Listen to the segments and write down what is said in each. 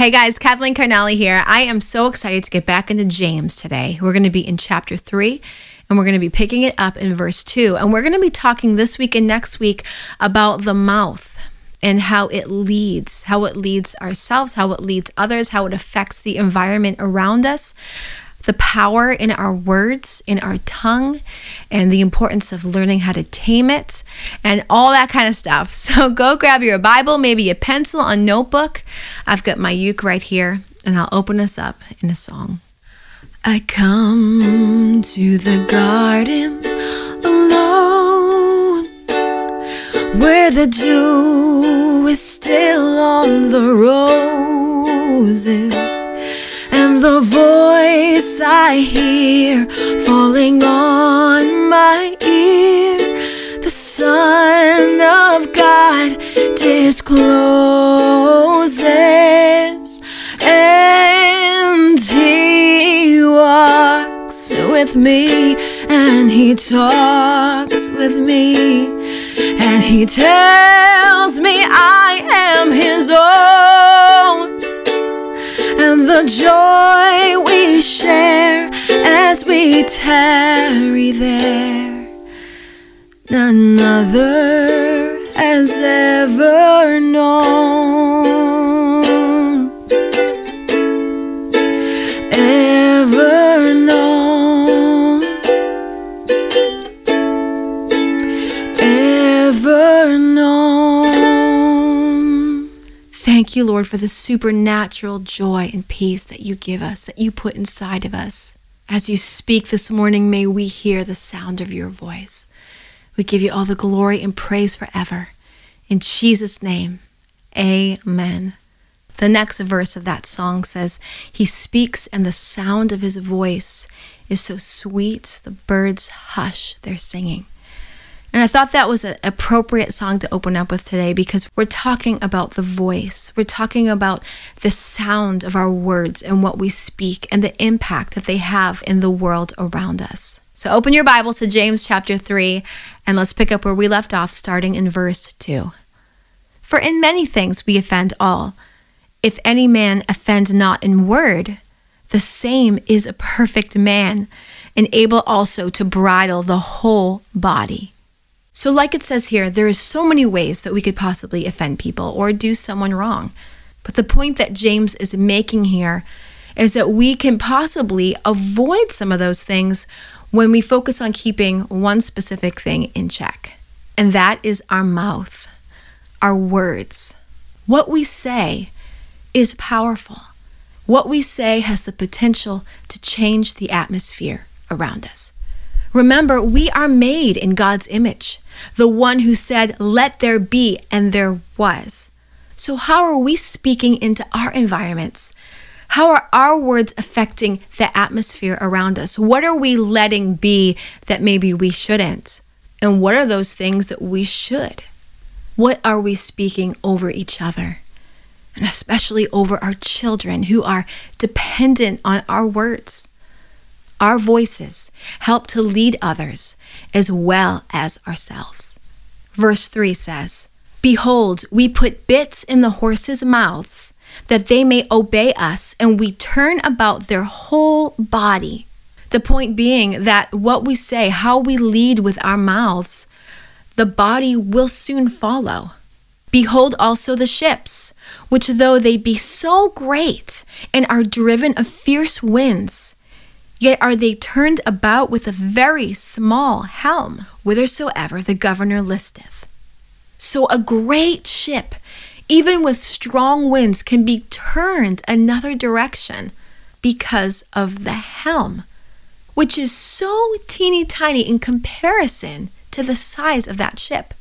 Hey guys, Kathleen Carnelli here. I am so excited to get back into James today. We're going to be in chapter 3 and we're going to be picking it up in verse 2. And we're going to be talking this week and next week about the mouth and how it leads, how it leads ourselves, how it leads others, how it affects the environment around us, the power in our words, in our tongue, and the importance of learning how to tame it, and all that kind of stuff. So go grab your Bible, maybe a pencil, a notebook. I've got my uke right here, and I'll open us up in a song. I come to the garden alone, where the dew is still on the roses the voice I hear falling on my ear, the Son of God discloses, and He walks with me, and He talks with me, and He tells me I am His own the joy we share as we tarry there. None other has ever known, Thank you, Lord, for the supernatural joy and peace that you give us, that you put inside of us. As you speak this morning, may we hear the sound of your voice. We give you all the glory and praise forever. In Jesus' name, amen. The next verse of that song says, He speaks, and the sound of his voice is so sweet, the birds hush their singing. And I thought that was an appropriate song to open up with today because we're talking about the voice. We're talking about the sound of our words and what we speak and the impact that they have in the world around us. So open your Bibles to James chapter 3 and let's pick up where we left off, starting in verse 2. For in many things we offend all. If any man offend not in word, the same is a perfect man, and able also to bridle the whole body. So, like it says here, there is so many ways that we could possibly offend people or do someone wrong. But the point that James is making here is that we can possibly avoid some of those things when we focus on keeping one specific thing in check, and that is our mouth, our words. What we say is powerful. What we say has the potential to change the atmosphere around us. Remember, we are made in God's image, the one who said, Let there be, and there was. So, how are we speaking into our environments? How are our words affecting the atmosphere around us? What are we letting be that maybe we shouldn't? And what are those things that we should? What are we speaking over each other? And especially over our children who are dependent on our words. Our voices help to lead others as well as ourselves. Verse 3 says, Behold, we put bits in the horses' mouths that they may obey us, and we turn about their whole body. The point being that what we say, how we lead with our mouths, the body will soon follow. Behold also the ships, which though they be so great and are driven of fierce winds, Yet are they turned about with a very small helm, whithersoever the governor listeth. So a great ship, even with strong winds, can be turned another direction because of the helm, which is so teeny tiny in comparison to the size of that ship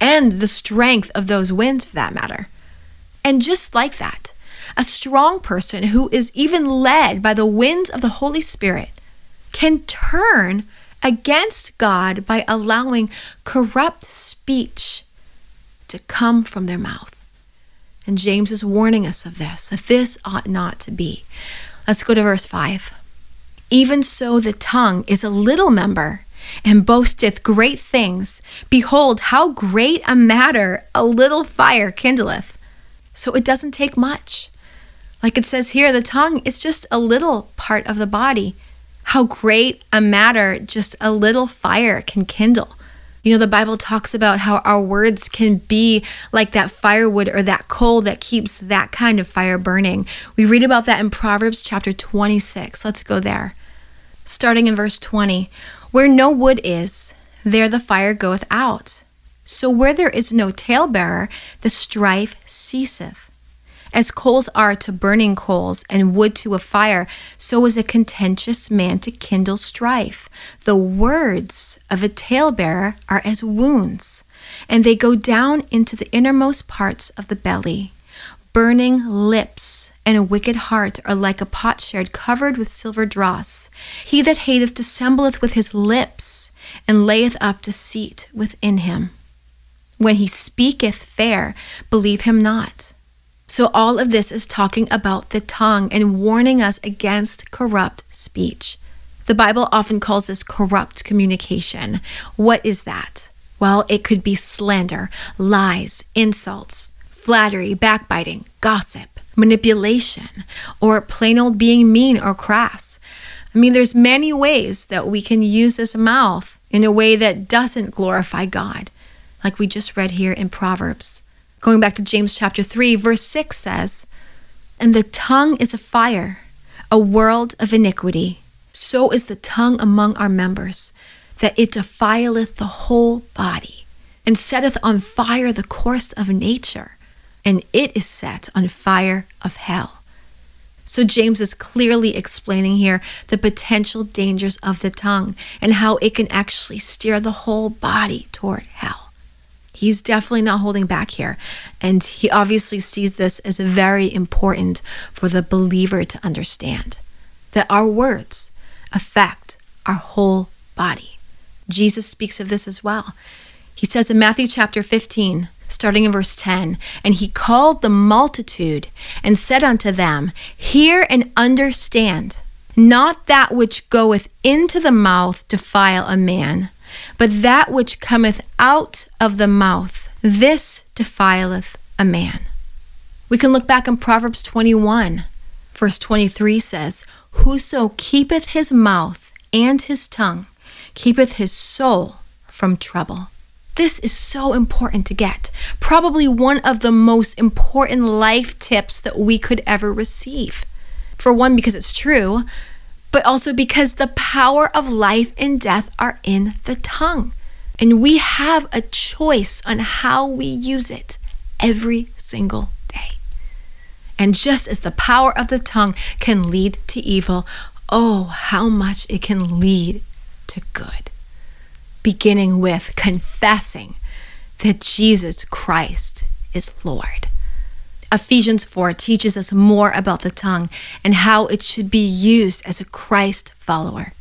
and the strength of those winds for that matter. And just like that, a strong person who is even led by the winds of the Holy Spirit can turn against God by allowing corrupt speech to come from their mouth. And James is warning us of this, that this ought not to be. Let's go to verse 5. Even so, the tongue is a little member and boasteth great things. Behold, how great a matter a little fire kindleth. So it doesn't take much. Like it says here, the tongue is just a little part of the body. How great a matter just a little fire can kindle. You know, the Bible talks about how our words can be like that firewood or that coal that keeps that kind of fire burning. We read about that in Proverbs chapter 26. Let's go there. Starting in verse 20 Where no wood is, there the fire goeth out. So where there is no talebearer, the strife ceaseth. As coals are to burning coals and wood to a fire, so is a contentious man to kindle strife. The words of a talebearer are as wounds, and they go down into the innermost parts of the belly. Burning lips and a wicked heart are like a potsherd covered with silver dross. He that hateth dissembleth with his lips, and layeth up deceit within him. When he speaketh fair, believe him not. So, all of this is talking about the tongue and warning us against corrupt speech. The Bible often calls this corrupt communication. What is that? Well, it could be slander, lies, insults, flattery, backbiting, gossip, manipulation, or plain old being mean or crass. I mean, there's many ways that we can use this mouth in a way that doesn't glorify God, like we just read here in Proverbs. Going back to James chapter 3, verse 6 says, And the tongue is a fire, a world of iniquity. So is the tongue among our members, that it defileth the whole body, and setteth on fire the course of nature, and it is set on fire of hell. So, James is clearly explaining here the potential dangers of the tongue and how it can actually steer the whole body toward hell. He's definitely not holding back here. And he obviously sees this as very important for the believer to understand that our words affect our whole body. Jesus speaks of this as well. He says in Matthew chapter 15, starting in verse 10, and he called the multitude and said unto them, Hear and understand, not that which goeth into the mouth defile a man but that which cometh out of the mouth, this defileth a man. We can look back in Proverbs 21, verse 23 says, Whoso keepeth his mouth and his tongue keepeth his soul from trouble. This is so important to get. Probably one of the most important life tips that we could ever receive. For one, because it's true, but also because the power of life and death are in the tongue. And we have a choice on how we use it every single day. And just as the power of the tongue can lead to evil, oh, how much it can lead to good. Beginning with confessing that Jesus Christ is Lord. Ephesians 4 teaches us more about the tongue and how it should be used as a Christ follower.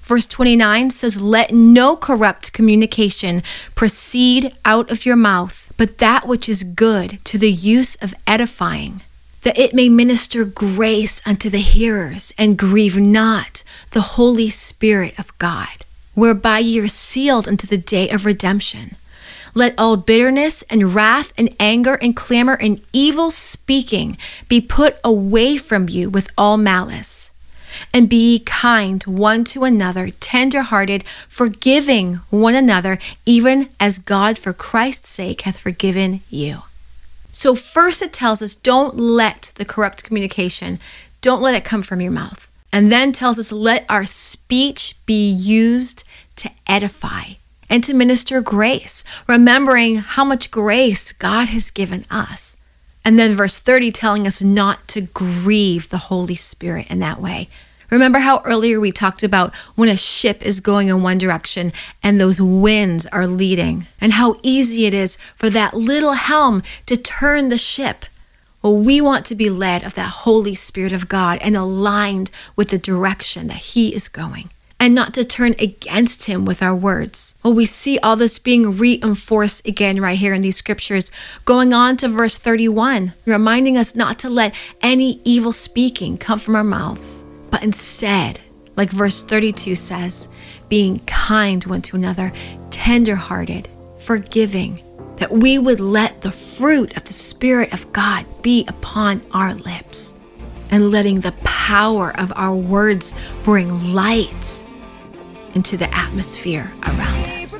Verse 29 says, Let no corrupt communication proceed out of your mouth, but that which is good to the use of edifying, that it may minister grace unto the hearers and grieve not the Holy Spirit of God, whereby ye are sealed unto the day of redemption. Let all bitterness and wrath and anger and clamor and evil speaking be put away from you with all malice. And be kind one to another, tender hearted, forgiving one another, even as God for Christ's sake hath forgiven you. So, first it tells us don't let the corrupt communication, don't let it come from your mouth. And then tells us let our speech be used to edify and to minister grace, remembering how much grace God has given us. And then verse 30 telling us not to grieve the Holy Spirit in that way. Remember how earlier we talked about when a ship is going in one direction and those winds are leading, and how easy it is for that little helm to turn the ship. Well, we want to be led of that Holy Spirit of God and aligned with the direction that He is going and not to turn against him with our words. Well, we see all this being reinforced again right here in these scriptures. Going on to verse 31, reminding us not to let any evil speaking come from our mouths, but instead, like verse 32 says, being kind one to another, tenderhearted, forgiving, that we would let the fruit of the Spirit of God be upon our lips. and letting the power of our words bring light into the atmosphere around us.